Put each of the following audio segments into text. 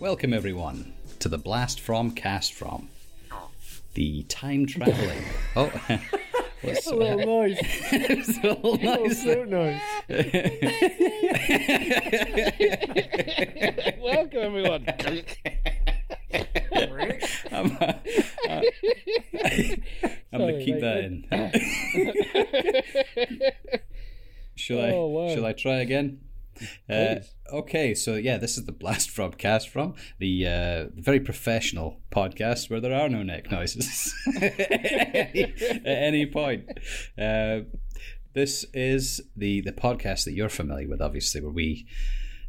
Welcome, everyone, to the Blast From Cast From. The time traveling. oh, what's A little noise. it's a little A little nice. noise. Welcome, everyone. I'm, uh, uh, I'm gonna keep mate. that in. Shall I? Oh, wow. Shall I try again? Uh, okay, so yeah, this is the blast from cast from the uh, very professional podcast where there are no neck noises at, any, point. Uh, this is the the podcast that you're familiar with, obviously, where we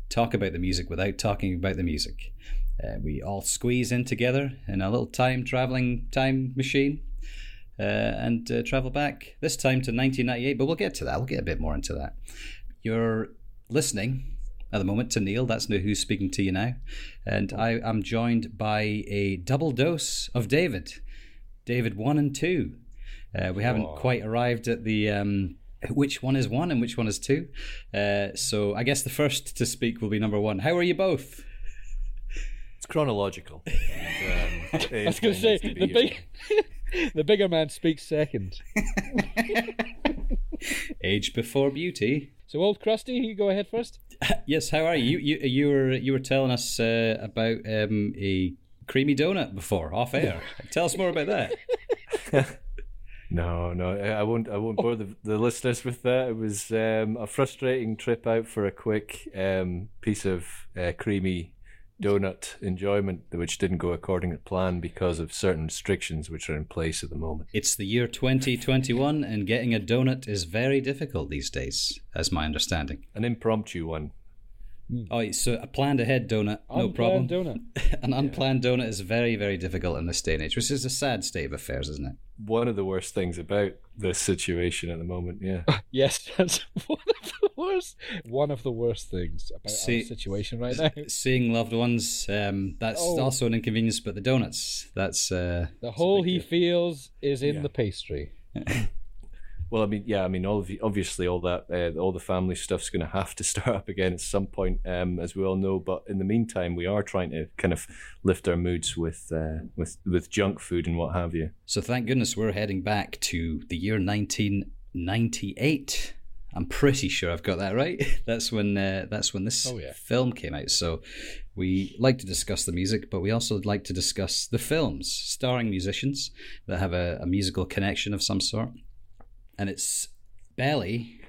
talk about the music without talking about the music. Uh, we all squeeze in together in a little time traveling time machine. Uh, and uh, travel back this time to 1998, but we'll get to that. We'll get a bit more into that. You're listening at the moment to Neil. That's who's speaking to you now. And I am joined by a double dose of David. David 1 and 2. Uh, we haven't quite arrived at the um, which one is 1 and which one is 2. Uh, so I guess the first to speak will be number 1. How are you both? It's chronological. And, um, I was going to say the big, the bigger man speaks second. Age before beauty. So, old Krusty, you go ahead first. Yes, how are you? You you, you were you were telling us uh, about um, a creamy donut before off air. Tell us more about that. No, no, I I won't. I won't bore the, the listeners with that. It was um, a frustrating trip out for a quick um, piece of uh, creamy donut enjoyment, which didn't go according to plan because of certain restrictions which are in place at the moment. It's the year 2021, and getting a donut is very difficult these days, as my understanding. An impromptu one. Oh, so a planned ahead donut, no problem. Donut. An unplanned donut is very, very difficult in this day and age, which is a sad state of affairs, isn't it? One of the worst things about this situation at the moment. Yeah. Yes, that's one of the worst. One of the worst things about See- our situation right now. Seeing loved ones, um, that's Oh. also an inconvenience, but the donuts, that's. Uh, The hole he deal. feels is in Yeah. the pastry. Well, I mean, yeah, I mean, all you, obviously, all that, uh, all the family stuff's going to have to start up again at some point, um, as we all know. But in the meantime, we are trying to kind of lift our moods with, uh, with, with junk food and what have you. So thank goodness we're heading back to the year 1998. I'm pretty sure I've got that right. That's when uh, that's when this Oh, yeah. film came out. So we like to discuss the music, but we also like to discuss the films starring musicians that have a, a musical connection of some sort. And it's Belly,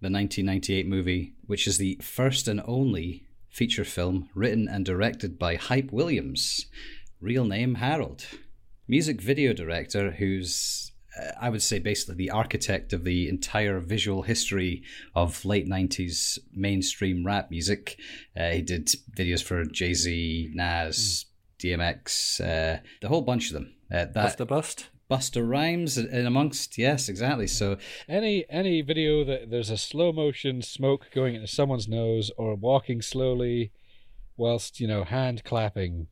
the 1998 movie, which is the first and only feature film written and directed by Hype Williams, real name Harold music video director who's uh, I would say basically the architect of the entire visual history of late 90s mainstream rap music. Uh, he did videos for Jay Z, Nas, DMX, uh, the whole bunch of them. Uh, that Bust a bust? Busta Rhymes in amongst, yes, exactly. So Any any video that there's a slow motion smoke going into someone's nose or walking slowly whilst, you know, hand clapping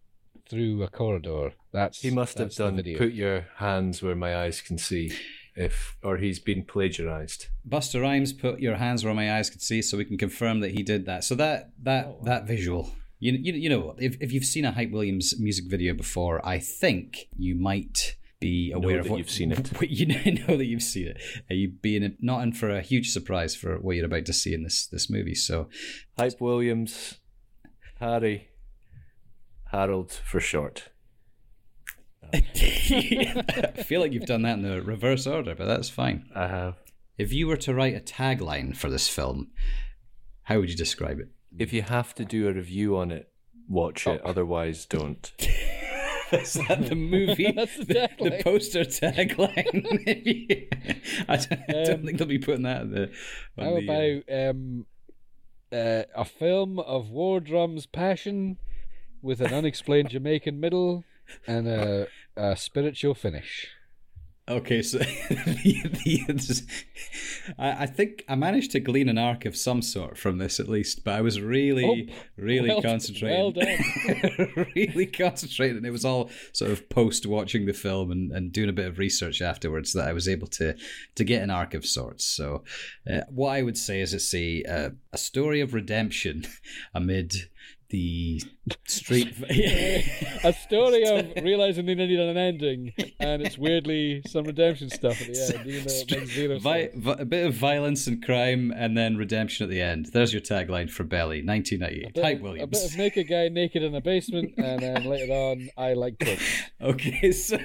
through a corridor. That's He must have that's the done video. put your hands where my eyes can see, if or he's been plagiarized. Busta Rhymes put your hands where my eyes could see, so we can confirm that he did that. So that that oh, that visual, you you you know, if if you've seen a Hype Williams music video before, I think you might be aware of what you've seen it. what- You know that you've seen it. Are you being not in for a huge surprise for what you're about to see in this this movie? So Hype Williams, Harry, Harold for short. I feel like you've done that in the reverse order, but that's fine. I have. If you were to write a tagline for this film, how would you describe it? If you have to do a review on it, watch it. Oh. Otherwise, don't. Is that the movie? That's the the, the poster tagline. I don't, I don't Um, think they'll be putting that. In the, How the, uh, about um, uh, a film of war drums passion with an unexplained Jamaican middle and a, a spiritual finish? Okay, so the, the, I, I think I managed to glean an arc of some sort from this at least, but I was really, Oh, really well- concentrating. well done. really concentrating. It was all sort of post watching the film and, and doing a bit of research afterwards that I was able to to get an arc of sorts. So, uh, what I would say is it's a uh, a story of redemption amid the Street. a story of realizing they needed an ending, and it's weirdly some redemption stuff at the end, even though it zero Vi- vi- a bit of violence and crime, and then redemption at the end. There's your tagline for Belly, 1998. bit Hype Williams. A bit of make a guy naked in a basement, and then later on, I like books. Okay, so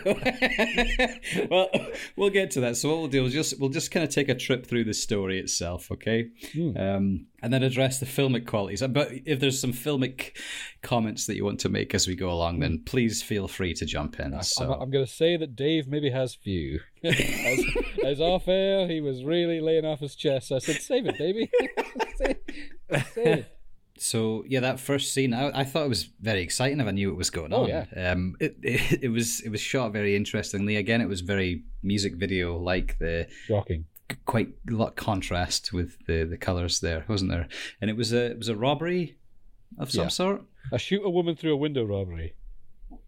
well, we'll get to that. So what we'll do is just we'll just kind of take a trip through the story itself, okay, Hmm. um, and then address the filmic qualities. But if there's some filmic comments that you want to make as we go along, then please feel free to jump in. So I'm, I'm going to say that Dave maybe has few. as, as off air, he was really laying off his chest. I said, "Save it, baby. save, save it." So yeah, that first scene, I, I thought it was very exciting. If I knew what was going Oh, on, yeah. um, it, it it was it was shot very interestingly. Again, it was very music video like. The Shocking. quite a lot of contrast with the the colors there, wasn't there? And it was a it was a robbery of some Yeah. sort. A shoot a woman through a window robbery.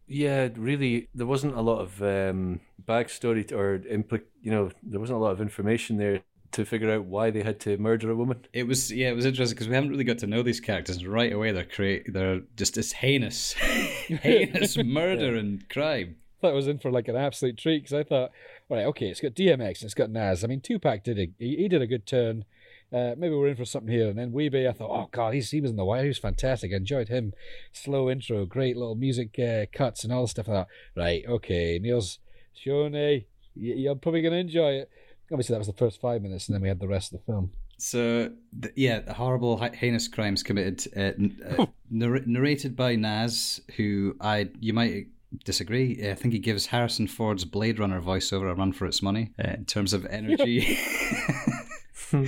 Yeah, really, there wasn't a lot of um, backstory to, or impli- you know, there wasn't a lot of information there to figure out why they had to murder a woman. It was yeah, it was interesting because we haven't really got to know these characters and right away. They're create they're just this heinous, heinous murder and crime. thought I was in for like an absolute treat because I thought, all right, okay, it's got DMX and it's got Nas. I mean, Tupac did a he, he did a good turn. Uh, maybe we're in for something here. And then Wee-Bey, I thought, oh god, he's, he was in the wire. He was fantastic. I enjoyed him. Slow intro, great little music uh, cuts and all the stuff. I thought, right, okay, Neil's you- you're probably going to enjoy it. Obviously, that was the first five minutes, and then we had the rest of the film. So yeah, the horrible heinous crimes committed, uh, uh, narr- narrated by Nas, who I you might disagree. I think he gives Harrison Ford's Blade Runner voiceover a run for its money uh, in terms of energy.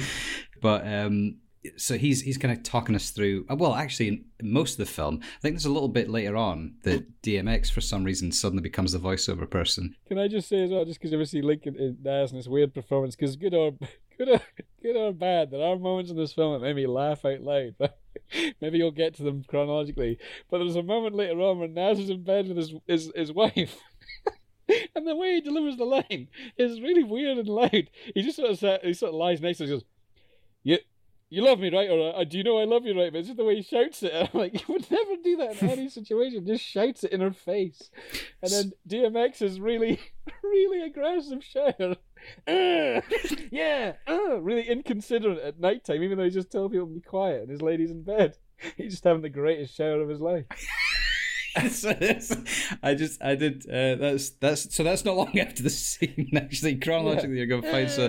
but um, so he's he's kind of talking us through. uh, Well, actually, most of the film, I think there's a little bit later on that DMX for some reason suddenly becomes the voiceover person. Can I just say as well, just because you ever see Lincoln in Nas and his weird performance, because good or good or good or bad, there are moments in this film that made me laugh out loud. Maybe you'll get to them chronologically, but there's a moment later on when Nas is in bed with his his, his wife. And the way he delivers the line is really weird and loud. He just sort of sa he sort of lies next to her and goes, "You, you love me, right? Or uh, do you know I love you, right?" But it's just the way he shouts it. And I'm like, you would never do that in any situation. Just shouts it in her face. And then DMX is really, really aggressive shout. "Uh, yeah, uh, really inconsiderate at night time, even though he just told people to be quiet and his lady's in bed. He's just having the greatest shower of his life. So I just I did uh, that's that's so that's not long after the scene actually chronologically you're gonna find so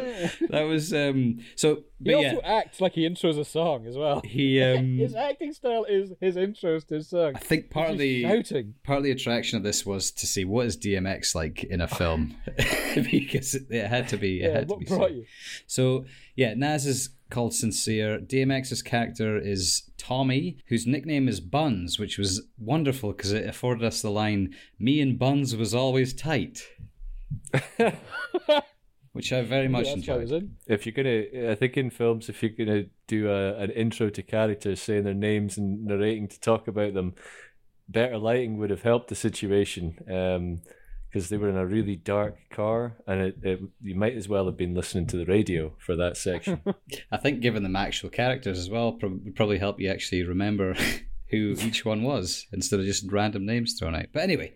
that was um so He but yeah also acts like he intros a song as well. he um his acting style is his intros to his song. I think part of the shouting. part of the attraction of this was to see what is DMX like in a film because it, it had to be it Yeah, had to what be brought you? So yeah, Nas is called Sincere. DMX's character is Tommy, whose nickname is Buns, which was wonderful because it afforded us the line "Me and Buns was always tight," which I very much That's why I was enjoyed. If you're gonna, I think in films, if you're gonna do a, an intro to characters, saying their names and narrating to talk about them, better lighting would have helped the situation. Um, because they were in a really dark car, and it, it you might as well have been listening to the radio for that section. I think giving them actual characters as well prob- would probably help you actually remember who each one was instead of just random names thrown out. But anyway,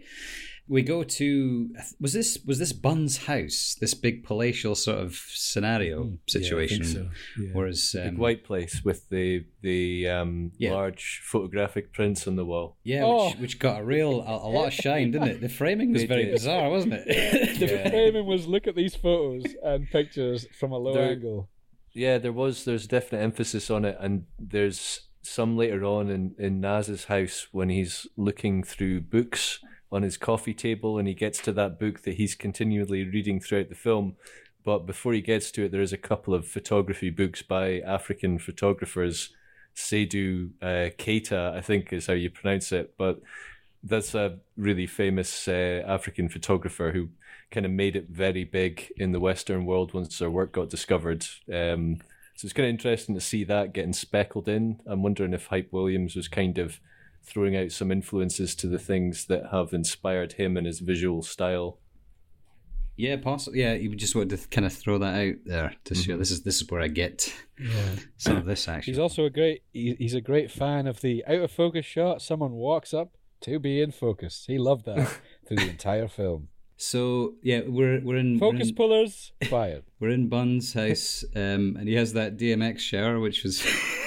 we go to was this was this Bun's house, this big palatial sort of scenario situation. Yeah. Whereas Big um, white place with the the um, Yeah. large photographic prints on the wall. Yeah, Oh. which, which got a real a, a lot of shine, didn't it? The framing was very bizarre, wasn't it? The Yeah. framing was look at these photos and pictures from a low They're- angle. Yeah, there was there's definite emphasis on it, and there's some later on in in Nas's house when he's looking through books on his coffee table, and he gets to that book that he's continually reading throughout the film. But before he gets to it, there is a couple of photography books by African photographers. Seydou uh, Keita, I think is how you pronounce it, but that's a really famous uh, African photographer who kind of made it very big in the Western world once their work got discovered. Um, so it's kind of interesting to see that getting speckled in. I'm wondering if Hype Williams was kind of throwing out some influences to the things that have inspired him and his visual style. Yeah, possibly. Yeah, you just wanted to kind of throw that out there to show Mm-hmm. this is this is where I get some of this action. He's also a great. He, he's a great fan of the out of focus shot. Someone walks up to be in focus. He loved that through the entire film. So yeah, we're we're in we're Focus in, pullers fired. we're in Bun's house, um, and he has that DMX shower, which was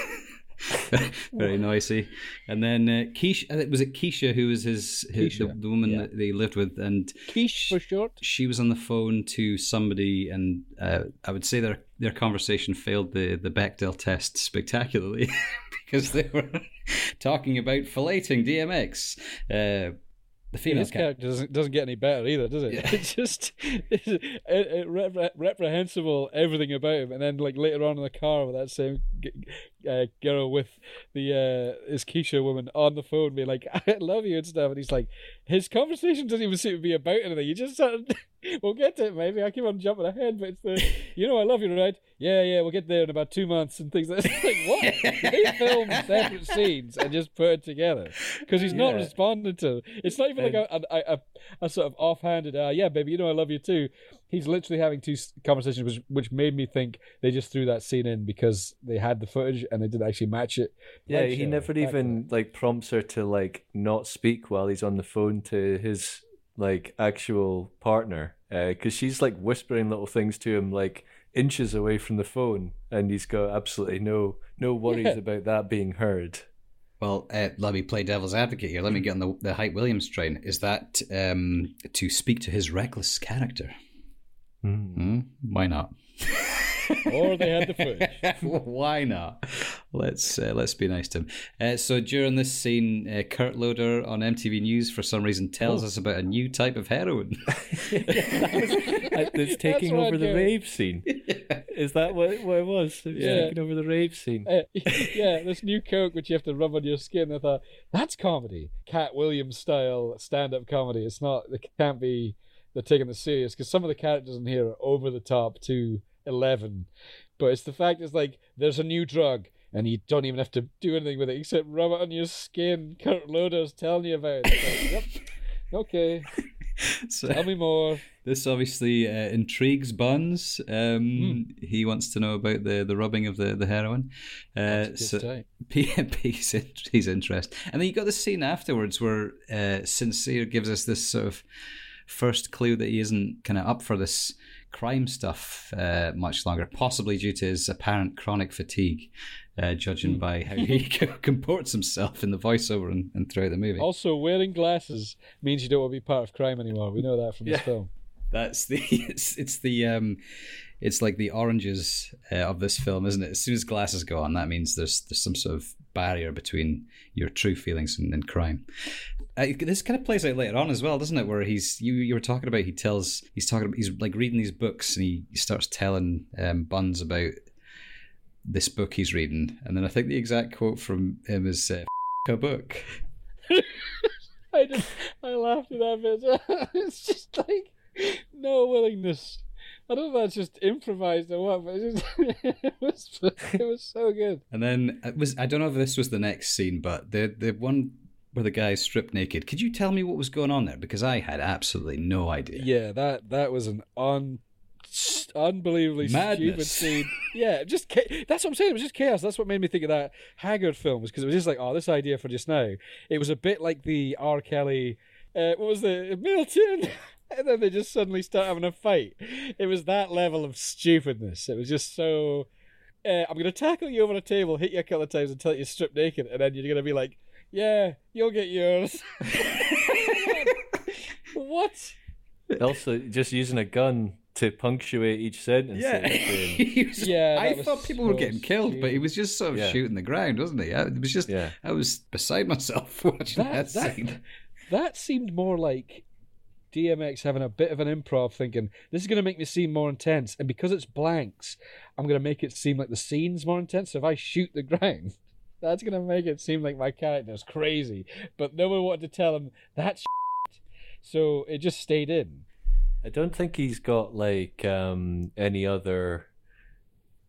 very noisy. And then uh, Keisha, uh, was it Keisha who was his, his the, Keisha, the woman yeah. that they lived with, and Quiche for short. she was on the phone to somebody, and uh, I would say their their conversation failed the the Bechdel test spectacularly because they were talking about filleting DMX. Uh, the female character doesn't doesn't get any better either, does it? Yeah. It's just it's, it, it, repre- reprehensible everything about him, and then like later on in the car with that same g- uh, girl with the uh, his Keisha woman on the phone being like, "I love you" and stuff, and he's like, his conversation doesn't even seem to be about anything. You just sort of, we'll get to it, maybe. I keep on jumping ahead, but it's the you know I love you, right? Yeah, yeah, we'll get there in about two months and things like that. like what? they film separate scenes and just put it together because he's not Yeah. responding to. It's not even like a, a, a, a sort of offhanded, uh, yeah, baby, you know I love you too. He's literally having two conversations, which which made me think they just threw that scene in because they had the footage and they didn't actually match it. Yeah, Live he show, never back even like prompts her to like not speak while he's on the phone to his like actual partner, because she's like whispering little things to him like inches away from the phone, and he's got absolutely no no worries Yeah. about that being heard. Well, uh, let me play devil's advocate here. Let me get on the, the Hype Williams train. Is that um, to speak to his reckless character? Hmm? Why not? Or they had the footage. Why not? Let's uh, let's be nice to him. Uh, so during this scene, uh, Kurt Loder on MTV News for some reason tells us about a new type of heroin. that's taking what over the rave scene. Is that what, what it was? It was Yeah. taking over the rave scene. Uh, yeah, this new coke which you have to rub on your skin. I thought that's comedy, Katt Williams style stand-up comedy. It's not. It can't be. They're taking this serious because some of the characters in here are over the top to eleven, but it's the fact it's like there's a new drug and you don't even have to do anything with it except rub it on your skin. Kurt Loder's telling you about it. Like, yep. Okay, so tell me more. this obviously uh, intrigues Buns. Um, He wants to know about the, the rubbing of the, the heroin. Uh, so, he's, in- he's interested. And then you got the scene afterwards where uh, Sincere gives us this sort of first clue that he isn't kind of up for this crime stuff uh, much longer, possibly due to his apparent chronic fatigue, uh, judging by how he comports himself in the voiceover and, and throughout the movie. Also, wearing glasses means you don't want to be part of crime anymore. We know that from this film. That's the it's it's the um it's like the oranges uh, of this film, isn't it? As soon as glasses go on, that means there's there's some sort of barrier between your true feelings and, and crime. Uh, this kind of plays out later on as well, doesn't it? Where he's you you were talking about he tells he's talking about he's like reading these books and he, he starts telling um, Buns about this book he's reading, and then I think the exact quote from him is uh, "F- a book." I just I laughed at that bit. it's just like no willingness. I don't know if that's just improvised or what, but it, just, it was it was so good. And then it was I don't know if this was the next scene, but the the one where the guy's stripped naked. Could you tell me what was going on there? Because I had absolutely no idea. Yeah, that that was an un unbelievably Madness. stupid scene. Yeah, just cha- that's what I'm saying. It was just chaos. That's what made me think of that Haggard film, was because it was just like, oh, this idea for just now. It was a bit like the R. Kelly. Uh, what was the Milton? and then they just suddenly start having a fight. It was that level of stupidness. It was just so. Uh, I'm gonna tackle you over a table, hit you a couple of times until you strip naked, and then you're gonna be like, "Yeah, you'll get yours." what? Also, just using a gun to punctuate each sentence. Yeah, that he's saying. He was- Yeah, I thought people were so getting killed, but he was just sort of Yeah. shooting the ground, wasn't he? I- It was just, Yeah. I was beside myself watching that, That- that- scene. That seemed more like DMX having a bit of an improv, thinking this is going to make me seem more intense, and because it's blanks, I'm going to make it seem like the scene's more intense. So if I shoot the ground, that's going to make it seem like my character's crazy. But no one wanted to tell him that's so it just stayed in. I don't think he's got like um, any other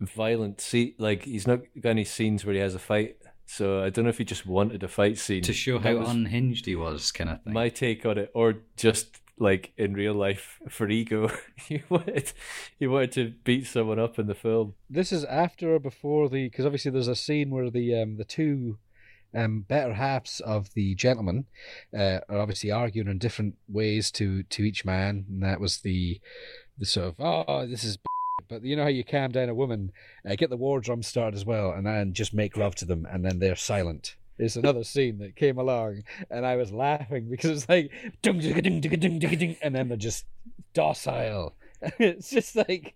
violent scene. Like he's not got any scenes where he has a fight. So I don't know if he just wanted a fight scene To show That how unhinged he was, kind of thing. my take on it, or just like in real life for ego. he wanted he wanted to beat someone up in the film. This is after or before the because obviously there's a scene where the um the two um better halves of the gentleman uh, are obviously arguing in different ways to to each man, and that was the the sort of oh this is. But you know how you calm down a woman, uh, get the war drum started as well, and then just make love to them, and then they're silent. It's another scene that came along, and I was laughing because it's like, dung, dung, dung, dung, dung, dung, dung, and then they're just docile. it's just like,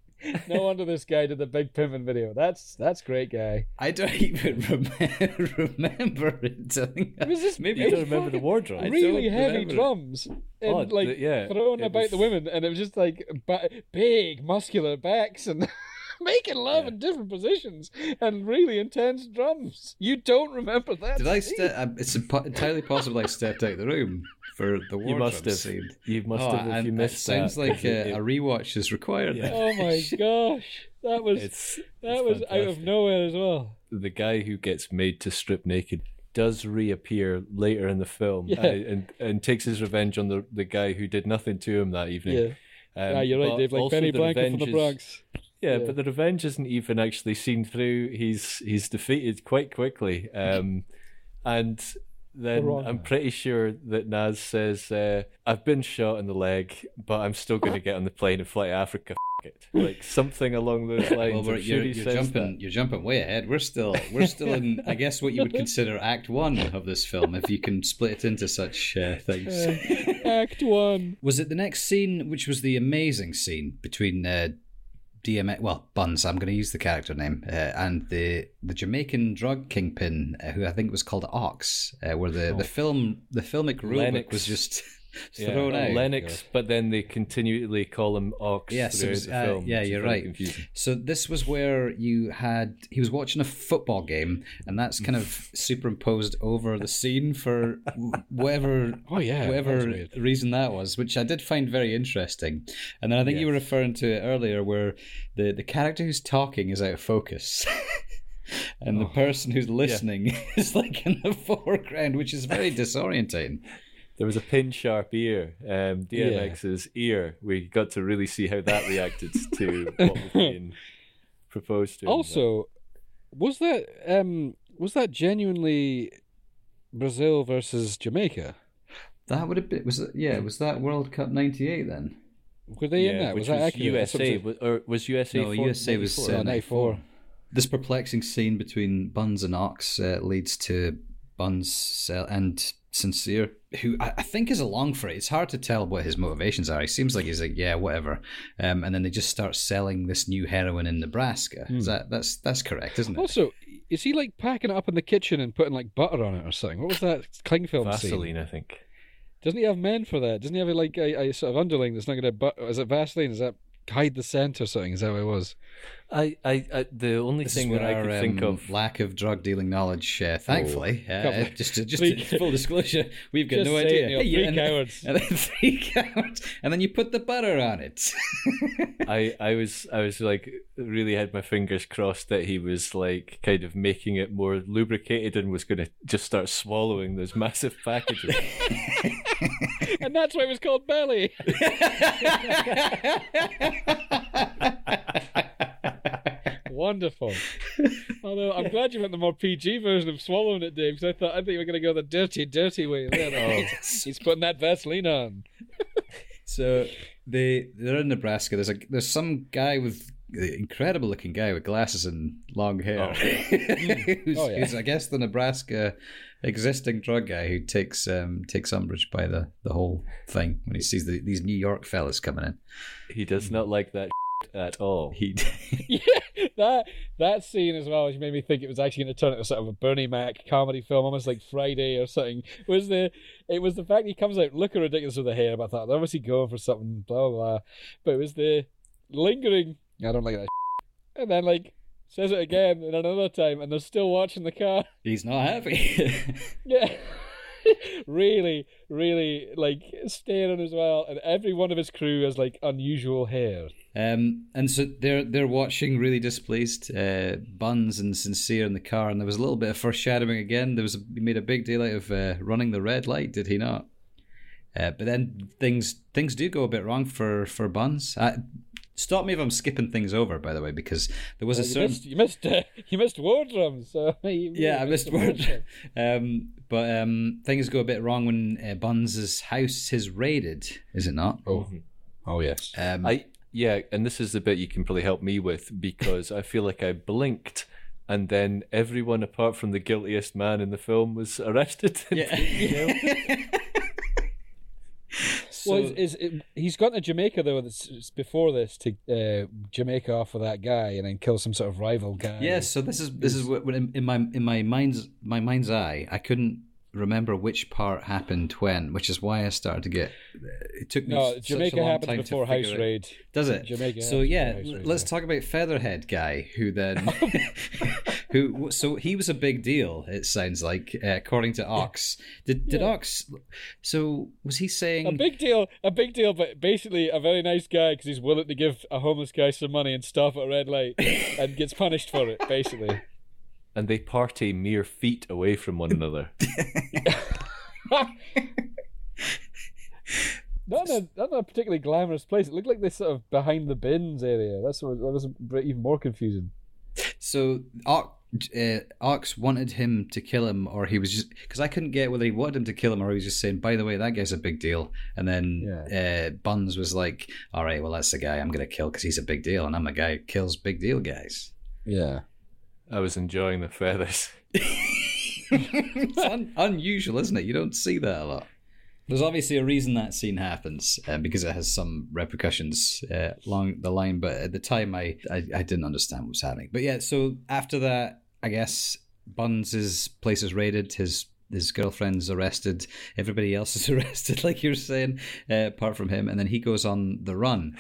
no wonder this guy did the big pimping video. That's that's great guy. I don't even remember, remember it. I think It was just maybe You I don't remember the war drum? Really heavy drums and Oh, like the- yeah, thrown about was- the women, and it was just like ba- big muscular backs and. Making love Yeah. in different positions and really intense drums. You don't remember that? Did I? scene? Ste- uh, it's impo- entirely possible I stepped out of the room for the war You must have. scene. You must Oh, have if and you it missed sounds that. like a, a rewatch is required. Yeah. Oh my gosh, that was it's that it's was out of nowhere as well. the guy who gets made to strip naked does reappear later in the film Yeah. and and takes his revenge on the the guy who did nothing to him that evening. Yeah, Um, ah, you're right, Dave. Like Benny Blanco from revenge the is- Bronx. Yeah, Yeah. but the revenge isn't even actually seen through. He's he's defeated quite quickly, um, and then I'm pretty sure that Nas says, uh, "I've been shot in the leg, but I'm still going to get on the plane and fly to Africa." F- it. Like something along those lines. Well, we're, sure you're, you're jumping. that. You're jumping way ahead. We're still. We're still in. I guess what you would consider Act One of this film, if you can split it into such uh, things. Act one. was it the next scene, which was the amazing scene between uh, DMX? Well, Buns. I'm going to use the character name, uh, and the the Jamaican drug kingpin, uh, who I think was called Ox, uh, where the, the film the filmic rulebook was just Yeah, thrown out. Lennox, but then they continually call him Ox Yes, it throughout was, the uh, yeah, you're right. Confusing. So this was where you had he was watching a football game, and that's kind of superimposed over the scene for whatever Oh yeah, whatever weird. reason that was, which I did find very interesting. And then I think you were referring to it earlier, where the the character who's talking is out of focus. And the person who's listening is like in the foreground, which is very disorientating. There was a pin sharp ear, um, DMX's ear. We got to really see how that reacted to what was being proposed to him. Also, was that um was that genuinely Brazil versus Jamaica? That would have been was it, yeah was that World Cup '98 then? Were they in Yeah, that? which Was that was accurate? USA, I'm saying. wa- or was USA? No, four- USA was 94? uh, Oh, 94. This perplexing scene between Buns and Ox uh, leads to Buns uh, and Sincere, who I, I think is along for it. It's hard to tell what his motivations are. He seems like he's like, yeah, whatever. Um, and then they just start selling this new heroin in Nebraska. Is that that's that's correct, isn't it? Also, is he like packing it up in the kitchen and putting like butter on it or something? What was that cling film scene? Vaseline, I think. Doesn't he have men for that? Doesn't he have like a, a sort of underling that's not going to but is it Vaseline? Is that hide the scent or something? Is that what it was? I, I, I the only This thing that I could our think um, of. lack of drug dealing knowledge. Uh, thankfully, uh, just just three- full disclosure, we've got no idea. it, Neil, Hey, three and, cowards. and then three cowards, and then you put the butter on it. I, I was I was like really had my fingers crossed that he was like kind of making it more lubricated and was going to just start swallowing those massive packages. and that's why it was called Belly. Wonderful. Although I'm glad you went the more PG version of swallowing it, Dave, because I thought I think you were going to go the dirty, dirty way. There, he's, he's putting that Vaseline on. So they they're in Nebraska. There's a there's some guy with incredible looking guy with glasses and long hair, who's, Oh, yeah. who's I guess the Nebraska existing drug guy who takes um takes umbrage by the the whole thing when he sees the, these New York fellas coming in. he does not like that at all. He yeah, that that scene as well, which made me think it was actually going to turn into sort of a Bernie Mac comedy film, almost like Friday or something. Was the it was the fact he comes out looking ridiculous with the hair, but I thought they're obviously going for something, blah blah blah. But it was the lingering. I don't like that, and then like says it again and another time, and they're still watching the car. he's not happy. Yeah. really, really like staring as well, and every one of his crew has like unusual hair. Um, and so they're they're watching, really displeased. Uh, Buns and Sincere in the car, and there was a little bit of foreshadowing again. There was a, he made a big deal out of uh, running the red light, did he not? Uh, but then things things do go a bit wrong for for Buns. Uh, stop me if I'm skipping things over, by the way, because there was a you certain missed you missed, uh, you missed Wardrum, so you, yeah, I you missed the word. Wardrum. Um, but um, things go a bit wrong when uh, Buns' house is raided, is it not? Oh, oh yes. Um, I yeah, and this is the bit you can probably help me with because I feel like I blinked and then everyone apart from the guiltiest man in the film was arrested. yeah. so, well, is, is it, he's gone to Jamaica though. That's it's before this to uh, Jamaica off with that guy and then kill some sort of rival guy. yes. So this is this is what what in, in my in my mind's my mind's eye. I couldn't remember which part happened when, which is why I started to get. It took me No, such Jamaica a long happens time before House it. Raid. Does it? Jamaica So yeah, let's talk about Featherhead guy, who then, who so he was a big deal. It sounds like, uh, according to Ox. Did did Yeah. Ox? So was he saying? A big deal, a big deal, but basically a very nice guy because he's willing to give a homeless guy some money and stop at a red light and gets punished for it, basically. and they party mere feet away from one another. Not in, a, not in a particularly glamorous place. It looked like this sort of behind the bins area. That's what that was even more confusing. So Ox, uh, Ox wanted him to kill him, or he was just because I couldn't get whether he wanted him to kill him or he was just saying, "By the way, that guy's a big deal." And then uh, Buns was like, "All right, well, that's the guy I'm going to kill because he's a big deal, and I'm a guy who kills big deal guys." Yeah. I was enjoying the feathers. it's un- unusual, isn't it? You don't see that a lot. There's obviously a reason that scene happens uh, because it has some repercussions uh, along the line. But at the time, I, I I didn't understand what was happening. But yeah, so after that, I guess Buns' place is raided. His his girlfriend's arrested. Everybody else is arrested, like you're saying, uh, apart from him. And then he goes on the run.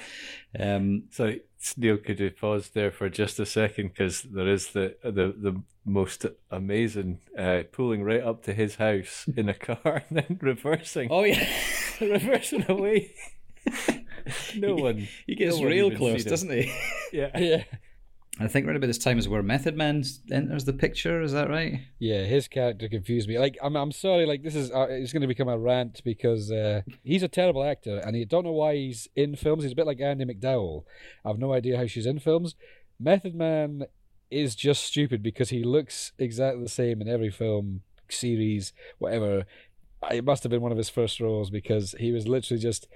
Um, So Neil, could you pause there for just a second because there is the the the most amazing uh, pulling right up to his house in a car and then reversing, oh yeah, reversing away. no one. he gets no real close, doesn't he? Yeah. Yeah. I think right about this time is where Method Man enters the picture. Is that right? Yeah, his character confused me. Like, I'm, I'm sorry. Like, this is uh, it's going to become a rant because uh, he's a terrible actor, and I don't know why he's in films. He's a bit like Andie MacDowell. I've no idea how she's in films. Method Man is just stupid because he looks exactly the same in every film, series, whatever. It must have been one of his first roles because he was literally just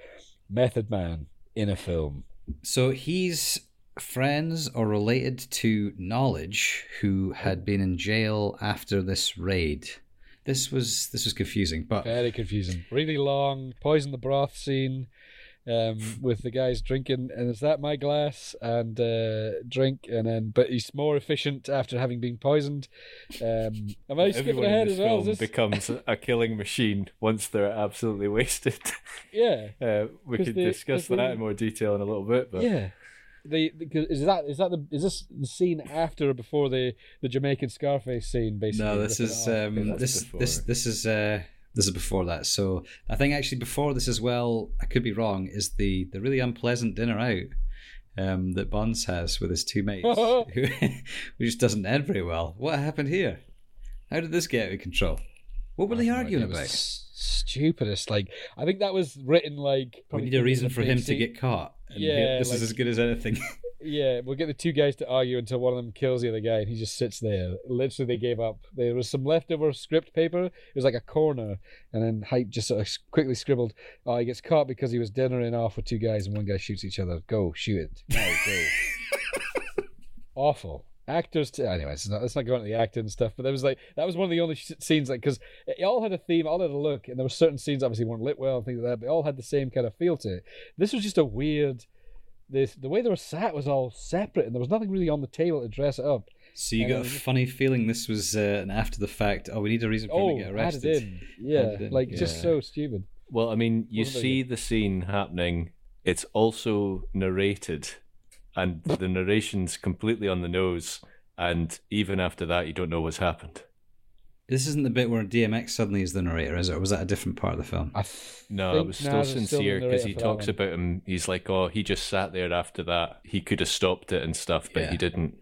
Method Man in a film. So he's friends or related to Knowledge, who had been in jail after this raid. This was this was confusing, but Very confusing. Really long poison the broth scene um, with the guys drinking, and is that my glass and uh, drink, and then but he's more efficient after having been poisoned. Um, am I skipping Everyone in ahead this as well? film this... becomes a killing machine once they're absolutely wasted. Yeah, Uh, we 'Cause could they- discuss 'cause that they- in more detail in a little bit, but yeah. The, is that is that the is this the scene after or before the the Jamaican Scarface scene? Basically, no, this is um, this before. this this is uh, this is before that. So I think actually before this as well. I could be wrong. Is the the really unpleasant dinner out um, that Bonds has with his two mates, who, who just doesn't end very well. What happened here? How did this get out of control? What were they I have no arguing. About? s- Stupidest. Like I think that was written like. We need a reason for him to get caught. And Yeah, this like- is as good as anything. Yeah, we'll get the two guys to argue until one of them kills the other guy, and he just sits there. Literally, they gave up. There was some leftover script paper. It was like a corner, and then Hype just sort of quickly scribbled, "Oh, he gets caught because he was dinnering off with two guys, and one guy shoots each other. Go shoot it. Now go." Awful actors. T- anyway, it's not, let's not go into the acting and stuff. But there was like that was one of the only sh- scenes like because it all had a theme, all had a look, and there were certain scenes obviously weren't lit well and things like that, but they all had the same kind of feel to it. This was just a weird this the way they were sat was all separate, and there was nothing really on the table to dress it up. So you And got a just- funny feeling this was uh, an after the fact. Oh, we need a reason for him Oh, to get added arrested. in, yeah, Added in, like just so stupid. Well, I mean, you What have see the scene happening. It's also narrated, and the narration's completely on the nose. And even after that, you don't know what's happened. This isn't the bit where DMX suddenly is the narrator, is it? Or was that a different part of the film? I No, it was still Nas sincere because he talks about him. He's like, oh, he just sat there after that. He could have stopped it and stuff, but Yeah. he didn't.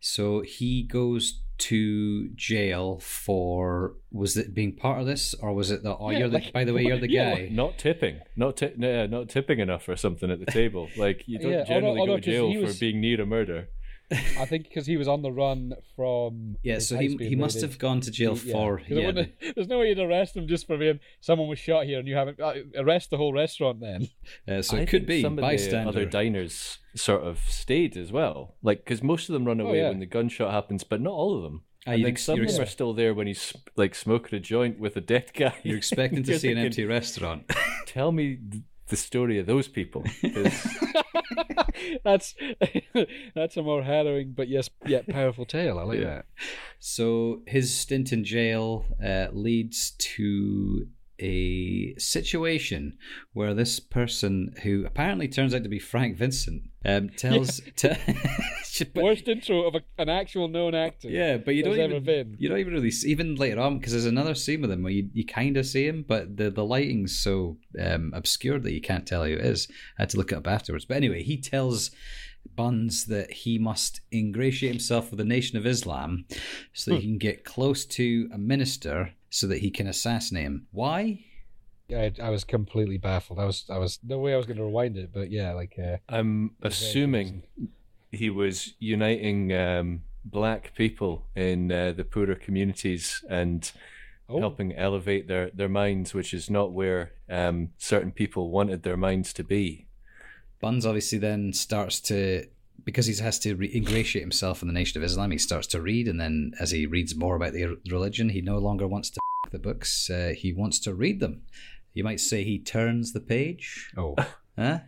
So he goes to jail for was it being part of this or was it the oh Yeah, you're the like- by the way you're the yeah, guy Not tipping, not ti- no, uh, not tipping enough or something at the table. Like you don't Yeah, although- generally although go to jail he was- for being near a murder. I think because he was on the run from. yeah so he he must raided. have gone to jail Yeah, for 'cause it yeah, There's no way you'd arrest him just for being someone was shot here and you haven't uh, arrest the whole restaurant then. uh, so I it could be some of the bystander other diners sort of stayed as well. Like because most of them run away yeah. when the gunshot happens, but not all of them. Ah, I you'd think some you're of them are still there when he's like smoking a joint with a dead guy. you're expecting to see an empty restaurant Tell me th- the story of those people. 'cause that's that's a more harrowing but yes yet powerful tale. I like Yeah. that. So his stint in jail uh, leads to a situation where this person, who apparently turns out to be Frank Vincent, um, tells. te- but- Worst intro of a, an actual known actor. yeah, but you don't even you don't even really see, even later on because there's another scene with him where you, you kind of see him, but the the lighting's so um, obscured that you can't tell who it is. I had to look it up afterwards. But anyway, he tells Buns that he must ingratiate himself with the Nation of Islam so that he can get close to a minister so that he can assassinate him. Why? I, I was completely baffled. I was I was no way I was going to rewind it, but yeah, like uh, I'm assuming he was uniting um, black people in uh, the poorer communities and oh, helping elevate their, their minds, which is not where um, certain people wanted their minds to be. Buns obviously then starts to because he has to re- ingratiate himself in the Nation of Islam. He starts to read, and then as he reads more about the religion, he no longer wants to f- the books. Uh, he wants to read them. You might say he turns the page, oh, huh?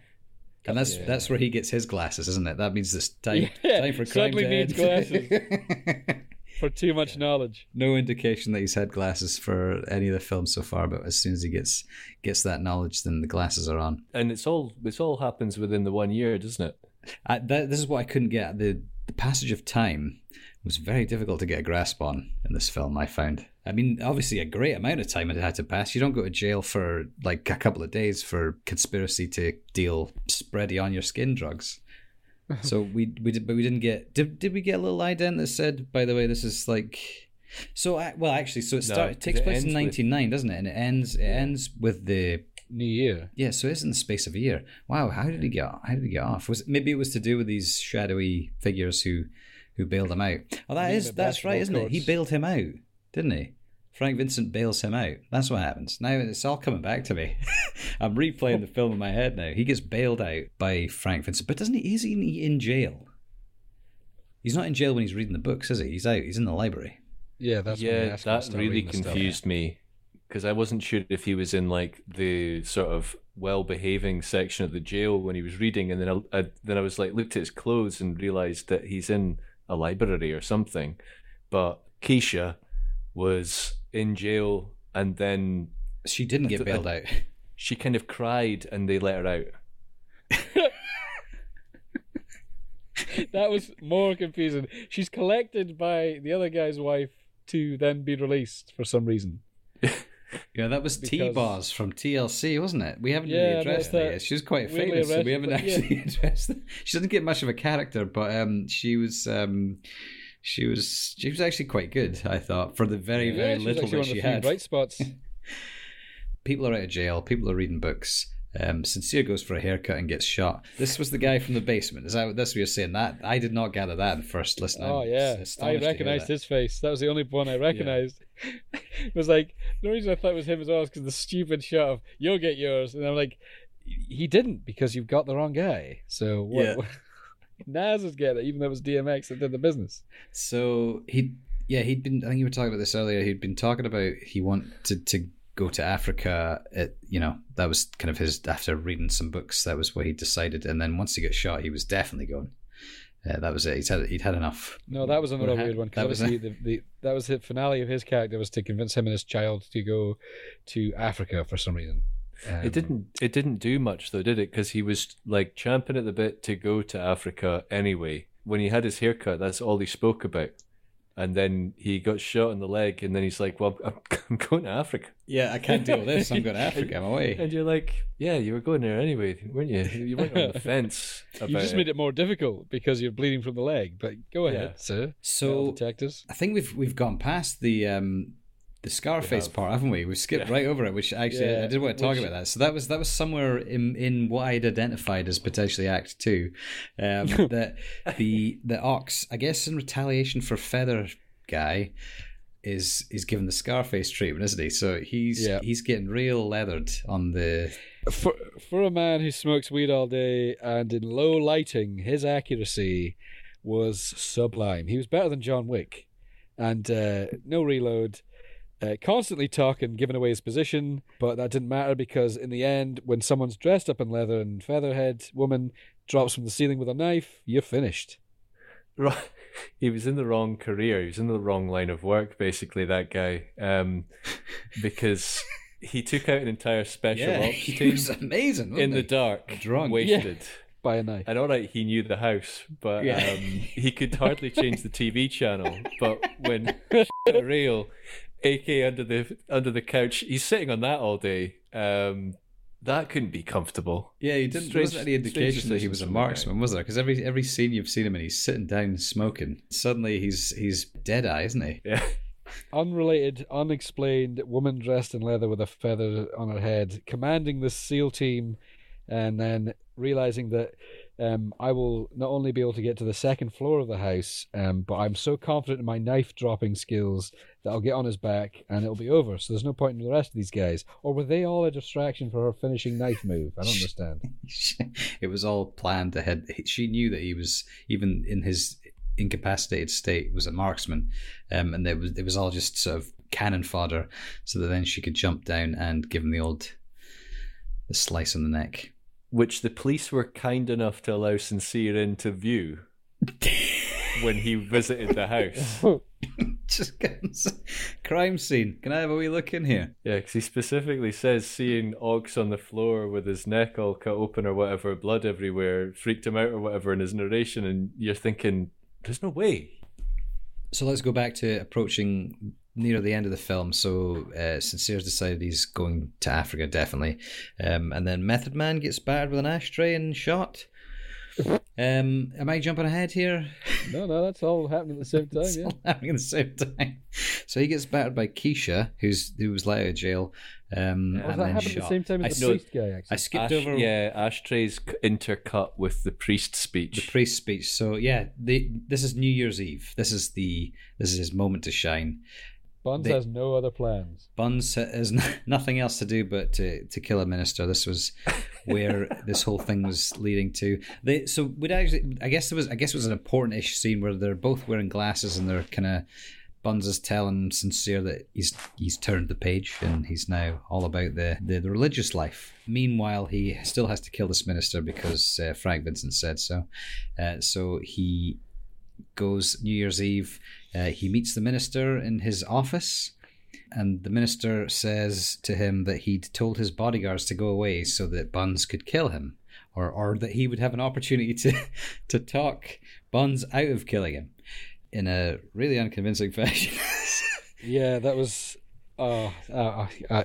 And that's Yeah. that's where he gets his glasses, isn't it? That means it's time Yeah, time for crime suddenly needs end. for too much knowledge. no indication that he's had glasses for any of the films so far, but as soon as he gets gets that knowledge, then the glasses are on. And it's all it's all happens within the one year, doesn't it? I, that, this is what I couldn't get. The, the passage of time was very difficult to get a grasp on in this film, I found. I mean, obviously, a great amount of time it had to pass. You don't go to jail for like a couple of days for conspiracy to deal spready on your skin drugs. so we we did, but we didn't get. Did did we get a little ident that said, by the way, this is like. So I- well, actually, so it No, start, it takes it place in ends with- ninety nine, doesn't it? And it ends it ends with the New Year. yeah, so it's in the space of a year. Wow, how did he get? How did he get off? Was it, maybe it was to do with these shadowy figures who, who bailed him out? Oh, that mean is that's right, isn't it? He bailed him out, didn't he? Frank Vincent bails him out. That's what happens. Now it's all coming back to me. I'm replaying the film in my head now. He gets bailed out by Frank Vincent, but doesn't he? Isn't he in jail? He's not in jail when he's reading the books, is he? He's out. He's in the library. Yeah, that's yeah, asked him to that really reading the stuff. confused me because I wasn't sure if he was in like the sort of well-behaving section of the jail when he was reading, and then I, I then I was like looked at his clothes and realized that he's in a library or something. But Keisha was in jail, and then She didn't get bailed out. she kind of cried, and they let her out. that was more confusing. She's collected by the other guy's wife to then be released for some reason. Yeah, that was T Because- Boz from TLC, wasn't it? We haven't Yeah, really addressed that that yet. She was quite weirdly famous, so we haven't arrested- yeah. actually addressed. That. She doesn't get much of a character, but um, she was um, she was she was actually quite good. I thought for the very yeah, very little that she the had. bright spots. People are out of jail. People are reading books. Um, Sincere goes for a haircut and gets shot. This was the guy from the basement. Is that that's what you're saying? That I did not gather that in first listen. Oh I'm yeah, I astonished to hear recognized his face. That was the only one I recognized. it was like the reason I thought it was him as well is because the stupid shot of "You'll get yours," and I'm like, he didn't because you've got the wrong guy. So what? Yeah. Nas is getting it, even though it was DMX that did the business. So he, yeah, he'd been. I think you were talking about this earlier. He'd been talking about he wanted to go to Africa. At, you know, that was kind of his after reading some books. That was what he decided. And then once he got shot, he was definitely going. Uh, that was it. He'd had he'd had enough. No, that was another weird one that because was obviously the, the that was the finale of his character was to convince him and his child to go to Africa for some reason. Um, It didn't. It didn't do much though, did it? Because he was like champing at the bit to go to Africa anyway. When he had his haircut, that's all he spoke about. and then he got shot in the leg, and then he's like, "Well, I'm, I'm going to Africa." Yeah, I can't deal with this. I'm going to Africa. I'm away. And you're like, "Yeah, you were going there anyway, weren't you? You weren't on the fence." About You just it. made it more difficult because you're bleeding from the leg. But go ahead, Yeah. sir. So detectors. I think we've we've gone past the um the Scarface part, haven't we? We've skipped Yeah. right over it, which actually Yeah, I did want to talk which- about that. So that was that was somewhere in in what I'd identified as potentially Act Two, um, that the the ox, I guess, in retaliation for Feather Guy, is is given the Scarface treatment, isn't he? So he's Yeah. he's getting real leathered on the. For for a man who smokes weed all day and in low lighting, his accuracy was sublime. He was better than John Wick, and uh, no reload. Uh, constantly talking, giving away his position, but that didn't matter because in the end, when someone's dressed up in leather and featherhead woman drops from the ceiling with a knife, you're finished. Right. He was in the wrong career. He was in the wrong line of work, basically, that guy. Um, because he took out an entire special Yeah, ops he team was amazing. in wasn't the dark, Drunk. wasted. By a knife. And all right, he knew the house, but Yeah. um, he could hardly change the TV channel. But when real, AK under the under the couch, he's sitting on that all day. Um, that couldn't be comfortable. Yeah, he didn't. Strange- wasn't any strange indication that he was a decisions from guy. marksman, was there? Because every every scene you've seen him in, he's sitting down smoking. Suddenly, he's he's dead eye, isn't he? Yeah. unrelated, unexplained woman dressed in leather with a feather on her head, commanding the SEAL team, and then realizing that um, I will not only be able to get to the second floor of the house, um, but I'm so confident in my knife dropping skills that I'll get on his back and it'll be over. So there's no point in the rest of these guys. Or were they all a distraction for her finishing knife move? I don't understand. it was all planned ahead. She knew that he was even in his incapacitated state was a marksman, um, and it was it was all just sort of cannon fodder, so that then she could jump down and give him the old the slice on the neck. Which the police were kind enough to allow Sincere into view when he visited the house. Just crime scene. Can I have a wee look in here? Yeah, because he specifically says seeing Ox on the floor with his neck all cut open or whatever, blood everywhere, freaked him out or whatever in his narration, and you're thinking, there's no way. So let's go back to approaching near the end of the film. So uh, Sincere's decided he's going to Africa, definitely. Um, and then Method Man gets battered with an ashtray and shot. Um, am I jumping ahead here? no, no, that's all happening at the same time, It's yeah. all happening at the same time. So he gets battered by Keisha, who's who was let out of jail. Um, Yeah. Was and that then happening at the same time I, as the know- priest guy, actually? I skipped Ash- over Yeah, ashtrays intercut with the priest speech. the priest speech. So yeah, the, this is New Year's Eve. This is the this is his moment to shine. Buns they- has no other plans. Buns has nothing else to do but to, to kill a minister. This was where this whole thing was leading to. They so would actually I guess there was I guess it was an important ish scene where they're both wearing glasses and they're kind of Buns is telling sincere that he's he's turned the page and he's now all about the, the, the religious life. Meanwhile, he still has to kill this minister because uh, Frank Vincent said so. Uh, so he goes New Year's Eve. Uh, he meets the minister in his office, and the minister says to him that he'd told his bodyguards to go away so that Buns could kill him, or or that he would have an opportunity to to talk Buns out of killing him in a really unconvincing fashion. Yeah, that was. Uh, uh, uh,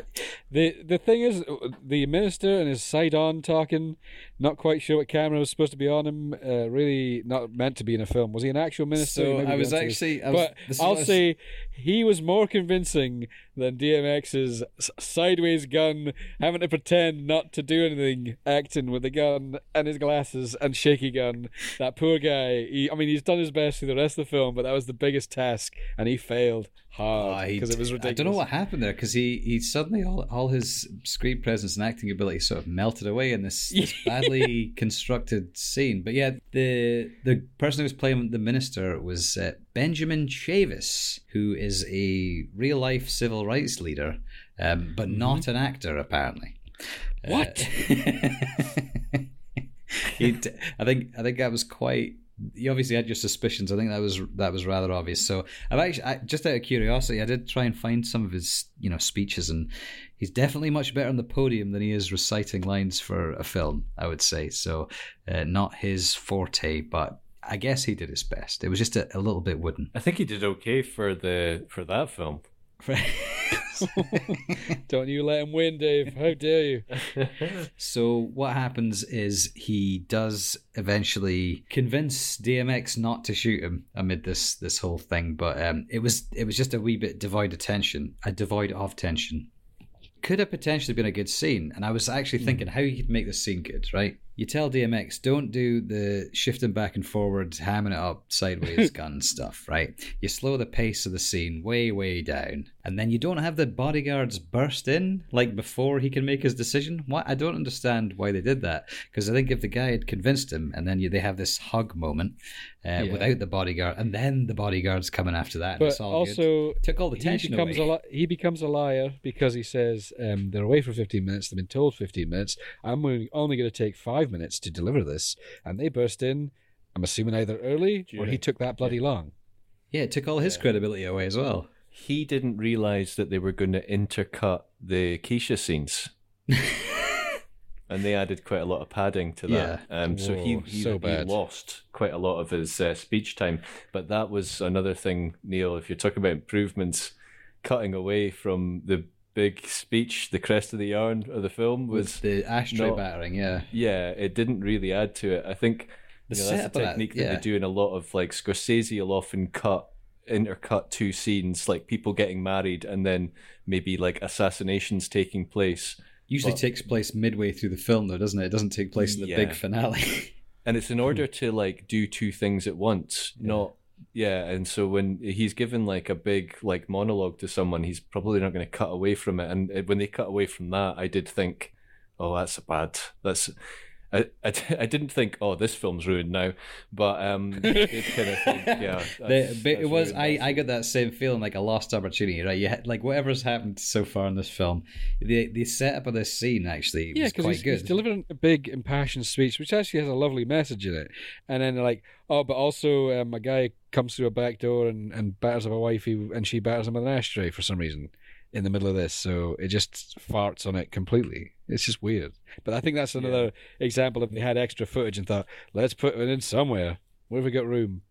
the the thing is, the minister and his side on talking, not quite sure what camera was supposed to be on him. Uh, really not meant to be in a film. Was he an actual minister? So I was go into this. actually- I was- but I'll was- say he was more convincing than DMX's sideways gun, having to pretend not to do anything, acting with the gun and his glasses and shaky gun. That poor guy. He, I mean, he's done his best through the rest of the film, but that was the biggest task, and he failed hard because it was ridiculous. I don't know what happened there because he, he suddenly all, all his screen presence and acting ability sort of melted away in this, this badly constructed scene. But yeah, the the person who was playing the minister was uh, Benjamin Chavis, who is a real life civil rights leader, um, but not an actor apparently. What? he, I think I think that was quite. You obviously had your suspicions. I think that was that was rather obvious. So I've actually, I, just out of curiosity, I did try and find some of his, you know, speeches, and he's definitely much better on the podium than he is reciting lines for a film. I would say so. Uh, not his forte, but I guess he did his best. It was just a, a little bit wooden. I think he did okay for the for that film. Don't you let him win, Dave. How dare you? so what happens is he does eventually convince DMX not to shoot him amid this this whole thing, but um, it was it was just a wee bit devoid of tension, a devoid of tension. Could have potentially been a good scene, and I was actually hmm. thinking how you could make this scene good, right? You tell DMX don't do the shifting back and forward, hamming it up sideways gun stuff, right? You slow the pace of the scene way, way down, and then you don't have the bodyguards burst in like before he can make his decision. What I don't understand why they did that because I think if the guy had convinced him, and then you, they have this hug moment uh, Yeah. without the bodyguard, and then the bodyguards coming after that, and But it's all good. also, took all the he tension becomes away. a li- he becomes a liar because he says um, they're away for 15 minutes. They've been told 15 minutes. I'm only, only going to take five minutes to deliver this, and they burst in. I'm assuming either early or he took that bloody long. yeah, it took all his credibility away as well. He didn't realize that they were going to intercut the Keisha scenes. and they added quite a lot of padding to that. Um, so he, Whoa, he, so he lost quite a lot of his uh, speech time. But that was another thing, Neil, if you're talking about improvements, cutting away from the big speech, the crest of the yarn of the film was. With the ashtray not- battering, yeah. yeah, it didn't really add to it. I think The you know, that's that, technique that, yeah. they do in a lot of like Scorsese will often cut intercut two scenes, like people getting married and then maybe like assassinations taking place. Usually But- takes place midway through the film, though, doesn't it? It doesn't take place in the big finale. And it's in order to like do two things at once, not yeah. And so when he's given like a big like monologue to someone, he's probably not going to cut away from it. And uh, when they cut away from that, I did think, oh, that's a bad. That's I, I, I didn't think, oh, this film's ruined now, but um, it kind of think, yeah. The- but it was I, I got that same feeling like a lost opportunity, right? You had, like whatever's happened so far in this film, the the setup of this scene actually Yeah, was because quite he's, good. he's delivering a big impassioned speech, which actually has a lovely message in it. And then like, oh, but also um, a guy comes through a back door and, and batters up a wife, and she batters him with an ashtray for some reason in the middle of this. So it just farts on it completely. It's just weird. But I think that's another example of they had extra footage and thought, let's put it in somewhere. Where have we got room?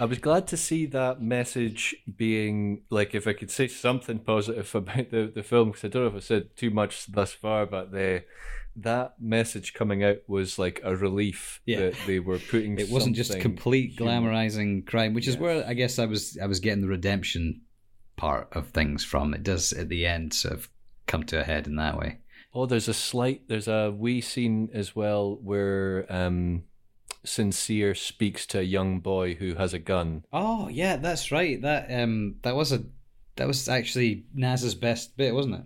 I was glad to see that message being like, if I could say something positive about the, the film, because I don't know if I said too much thus far, but the that message coming out was like a relief Yeah. that they were putting. it wasn't just complete human- glamorizing crime, which is where I guess I was I was getting the redemption part of things from. It does at the end sort of come to a head in that way. Oh, there's a slight, there's a wee scene as well where um, Sincere speaks to a young boy who has a gun. Oh yeah, that's right. That um that was a that was actually Nas's best bit, wasn't it?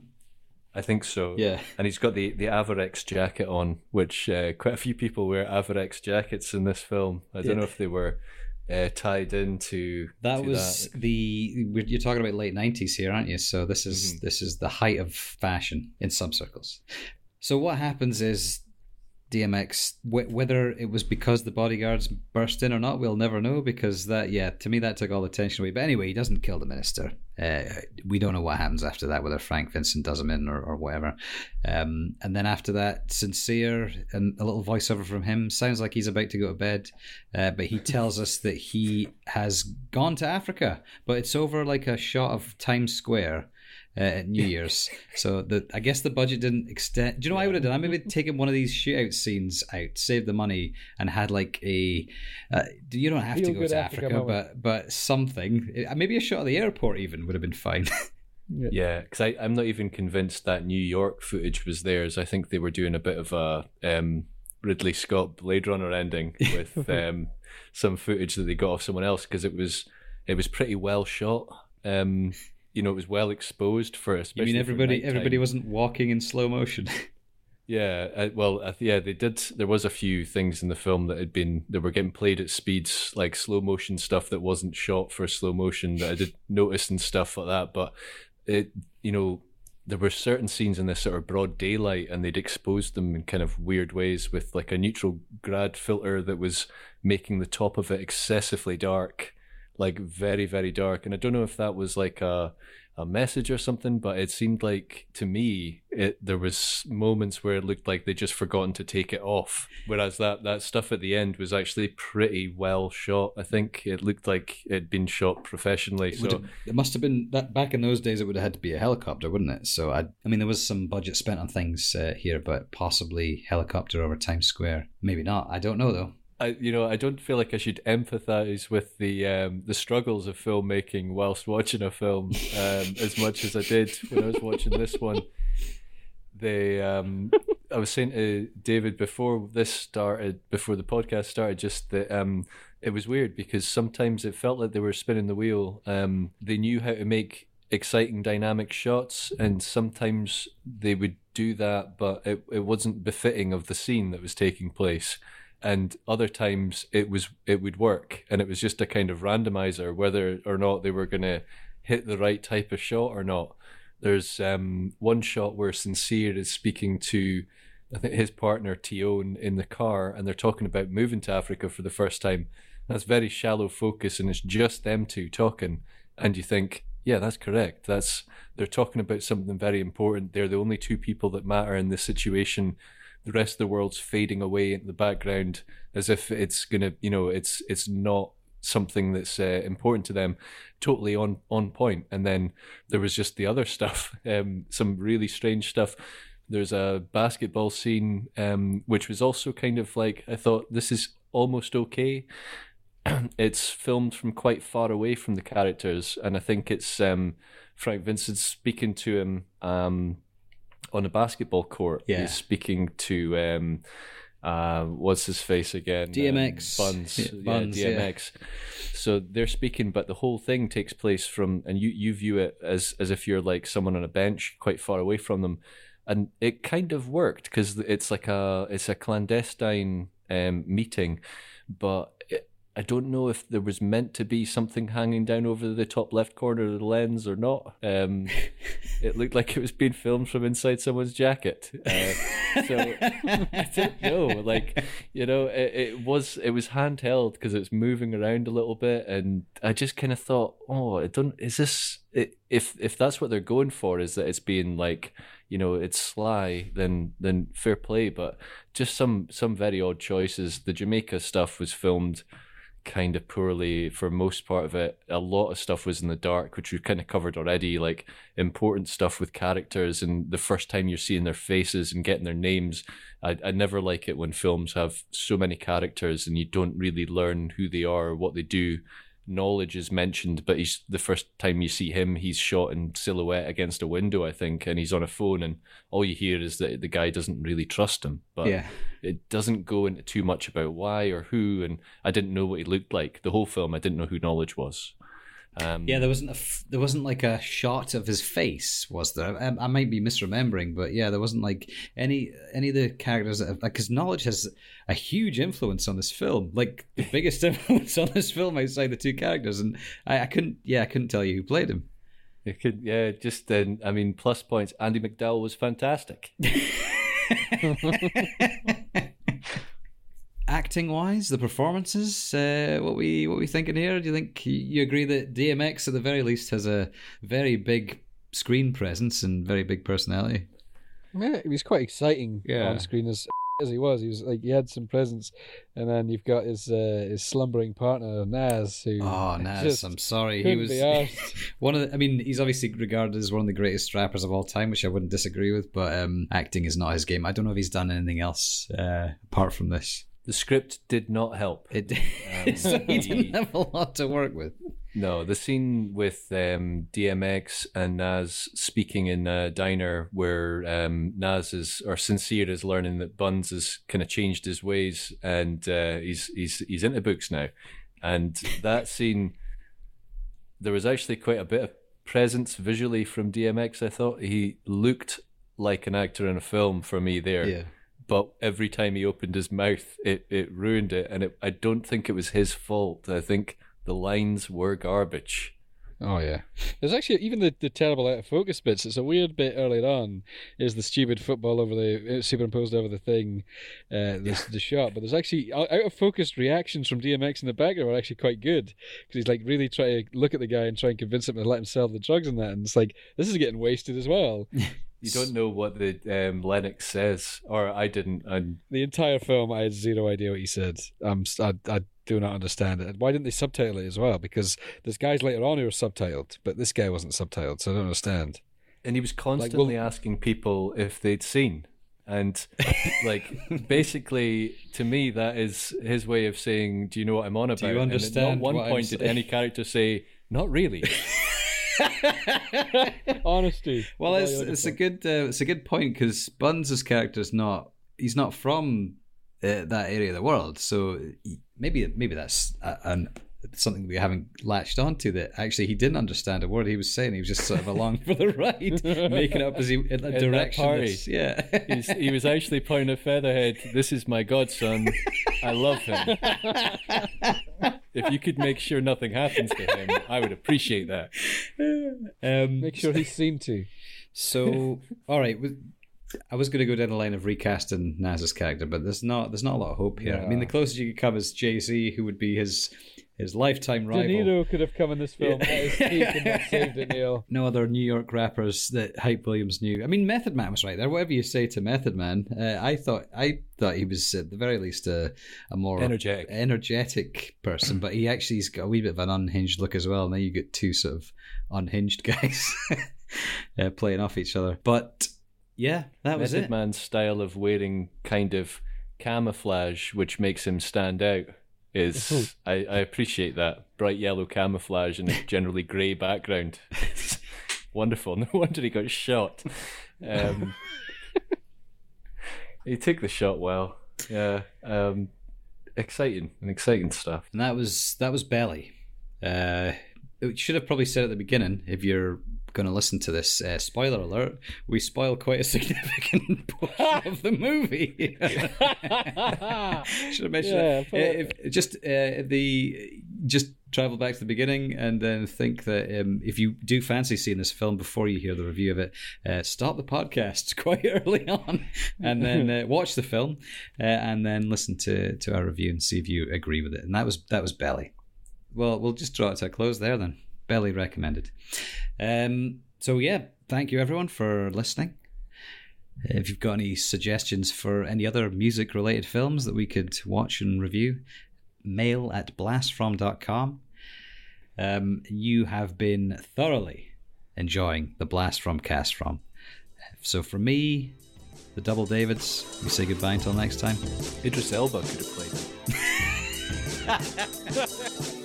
I think so. Yeah. And he's got the, the Avirex jacket on, which uh, quite a few people wear Avirex jackets in this film. I don't Yeah. know if they were uh, tied into That to was the you're talking about late nineties here, aren't you? So this is Mhm. this is the height of fashion in some circles. So what happens is DMX, wh- whether it was because the bodyguards burst in or not, we'll never know because that, yeah, to me that took all the tension away. But anyway, he doesn't kill the minister. Uh, we don't know what happens after that, whether Frank Vincent does him in or, or whatever. Um, and then after that, sincere and a little voiceover from him sounds like he's about to go to bed, uh, but he tells us that he has gone to Africa, but it's over like a shot of Times Square uh, at New Year's. so the I guess the budget didn't extend. Do you know what I would have done? I maybe taken one of these shootout scenes out, saved the money, and had like a. Uh, you don't have to go to Africa Africa, but but something. uh, Maybe a shot of the airport even would have been fine. Yeah, because I'm not even convinced that New York footage was theirs. I think they were doing a bit of a um, Ridley Scott Blade Runner ending with um, some footage that they got off someone else because it was it was pretty well shot. Um, you know, it was well exposed for you mean everybody everybody wasn't walking in slow motion? Yeah, uh, well, yeah, they did. There was a few things in the film that had been that were getting played at speeds, like slow motion stuff that wasn't shot for slow motion that I did notice and stuff like that. But it, you know, there were certain scenes in this sort of broad daylight, and they'd exposed them in kind of weird ways with like a neutral grad filter that was making the top of it excessively dark. Like very very dark, and I don't know if that was like a a message or something, but it seemed like to me it there was moments where it looked like they just forgotten to take it off. Whereas that that stuff at the end was actually pretty well shot. I think it looked like it'd been shot professionally. It, so have, it must have been that back in those days. It would have had to be a helicopter, wouldn't it? So I, I mean, there was some budget spent on things uh, here, but possibly helicopter over Times Square. Maybe not. I don't know though. I, you know, I don't feel like I should empathize with the um, the struggles of filmmaking whilst watching a film um, as much as I did when I was watching this one. They, um, I was saying to David before this started, before the podcast started, just that um, it was weird because sometimes it felt like they were spinning the wheel. Um, they knew how to make exciting dynamic shots and sometimes they would do that but it, it wasn't befitting of the scene that was taking place and other times it was it would work and it was just a kind of randomizer whether or not they were going to hit the right type of shot or not. There's um, one shot where sincere is speaking to i think his partner Tionne in the car and they're talking about moving to africa for the first time. That's very shallow focus and it's just them two talking and you think yeah that's correct. That's they're talking about something very important. They're the only two people that matter in this situation the rest of the world's fading away in the background as if it's gonna you know it's it's not something that's uh, important to them. Totally on on point. And then there was just the other stuff um, some really strange stuff. There's a basketball scene um, which was also kind of like i thought this is almost okay. It's filmed from quite far away from the characters. And i think it's um, frank vincent speaking to him um, on a basketball court. Yeah. He's speaking to um, uh, what's his face again? DMX. Um, Buns. Yeah, Yeah, Buns, yeah. DMX. So they're speaking, but the whole thing takes place from, and you you view it as as if you're like someone on a bench, quite far away from them, and it kind of worked because it's like a it's a clandestine um, meeting, but. It, I don't know if there was meant to be something hanging down over the top left corner of the lens or not. Um, it looked like it was being filmed from inside someone's jacket. Uh, so I don't know. Like you know, it, it was it was handheld because it's moving around a little bit, and I just kind of thought, oh, I don't. Is this it, if if that's what they're going for? Is that it's being like you know it's sly then then fair play but just some some very odd choices the jamaica stuff was filmed kind of poorly for most part of it. A lot of stuff was in the dark, which we've kind of covered already, like important stuff with characters and the first time you're seeing their faces and getting their names. I, I never like it when films have so many characters and you don't really learn who they are or what they do. Knowledge is mentioned, but he's the first time you see him, he's shot in silhouette against a window, I think, and he's on a phone, and all you hear is that the guy doesn't really trust him. But Yeah. it doesn't go into too much about why or who, and I didn't know what he looked like. The whole film, I didn't know who Knowledge was. Um, Yeah, there wasn't a f- there wasn't like a shot of his face, was there? I, I might be misremembering, but yeah, there wasn't like any any of the characters that have, like because knowledge has a huge influence on this film, like the biggest influence on this film outside the two characters, and I, I couldn't yeah I couldn't tell you who played him. it could, yeah, just then. I mean, plus points. Andie MacDowell was fantastic. Acting wise, the performances, uh, what we what we thinking here? Do you think you agree that DMX at the very least has a very big screen presence and very big personality? Yeah, he was quite exciting Yeah. on screen as as he was. He was like he had some presence, and then you've got his uh, his slumbering partner Nas, who Oh, Nas, I'm sorry. He was one of the, I mean, he's obviously regarded as one of the greatest rappers of all time, which I wouldn't disagree with, but um, acting is not his game. I don't know if he's done anything else uh, apart from this. The script did not help. It, so he didn't have a lot to work with. No, the scene with um, DMX and Nas speaking in a diner where um, Nas is or Sincere is learning that Buns has kind of changed his ways and uh, he's he's he's into books now, and that scene there was actually quite a bit of presence visually from DMX. I thought he looked like an actor in a film for me there Yeah. But every time he opened his mouth, it, it ruined it. And it, I don't think it was his fault. I think the lines were garbage. Oh yeah. There's actually even the, the terrible out of focus bits. It's a weird bit earlier on. Is the stupid football over the uh, superimposed over the thing, uh, the, the shot. But there's actually out of focus reactions from DMX in the background are actually quite good because he's like really trying to look at the guy and try and convince him to let him sell the drugs and that. And it's like this is getting wasted as well. You don't know what the um, Lennox says, or I didn't. And the entire film, I had zero idea what he said. I'm, I, I do not understand it. Why didn't they subtitle it as well? Because there's guys later on who are subtitled, but this guy wasn't subtitled, so I don't understand. And he was constantly well, asking people if they'd seen. And like basically to me that is his way of saying, Do you know what I'm on about? Do you understand? And at one point did any character say, Not really. Honesty. Well, it's it's a good uh, it's a good point because Buns' character is not he's not from uh, that area of the world, so maybe maybe that's a, an something we haven't latched onto that actually he didn't understand a word he was saying. He was just sort of along for the ride, making up as he in a direction. Yeah, He's, he was actually pointing a featherhead. This is my godson. I love him. if you could make sure nothing happens to him, I would appreciate that. Um, make sure he's seen to. So, all right. I was going to go down the line of recasting Nas's character, but there's not there's not a lot of hope here. Yeah. I mean, the closest you could come is Jay Z, who would be his his lifetime rival. De Niro could have come in this film. Yeah. saved it, Neil. No other New York rappers that Hype Williams knew. I mean, Method Man was right there. Whatever you say to Method Man, uh, I thought I thought he was at the very least a, a more energetic energetic person, but he actually's got a wee bit of an unhinged look as well. Now you get two sort of unhinged guys uh, playing off each other, but yeah, that was Method it. Man's style of wearing kind of camouflage, which makes him stand out, is I, I appreciate that bright yellow camouflage and a generally grey background. Wonderful. No wonder he got shot. Um, he took the shot well. Yeah, um, exciting and exciting stuff. And that was that was Belly. Uh, it should have probably said at the beginning if you're going to listen to this, uh, spoiler alert, we spoil quite a significant portion of the movie. Should have mentioned yeah, that. If, just uh, the just travel back to the beginning and then think that um, if you do fancy seeing this film before you hear the review of it, uh, stop the podcast quite early on and then uh, watch the film uh, and then listen to to our review and see if you agree with it. And that was that was Belly. Well, we'll just draw it to a close there then. Belly recommended. Um, so, yeah, thank you everyone for listening. If you've got any suggestions for any other music related films that we could watch and review, mail at blastfrom.com. Um, you have been thoroughly enjoying the Blast From cast from. So, for me, the Double Davids, we say goodbye until next time. Idris Elba could have played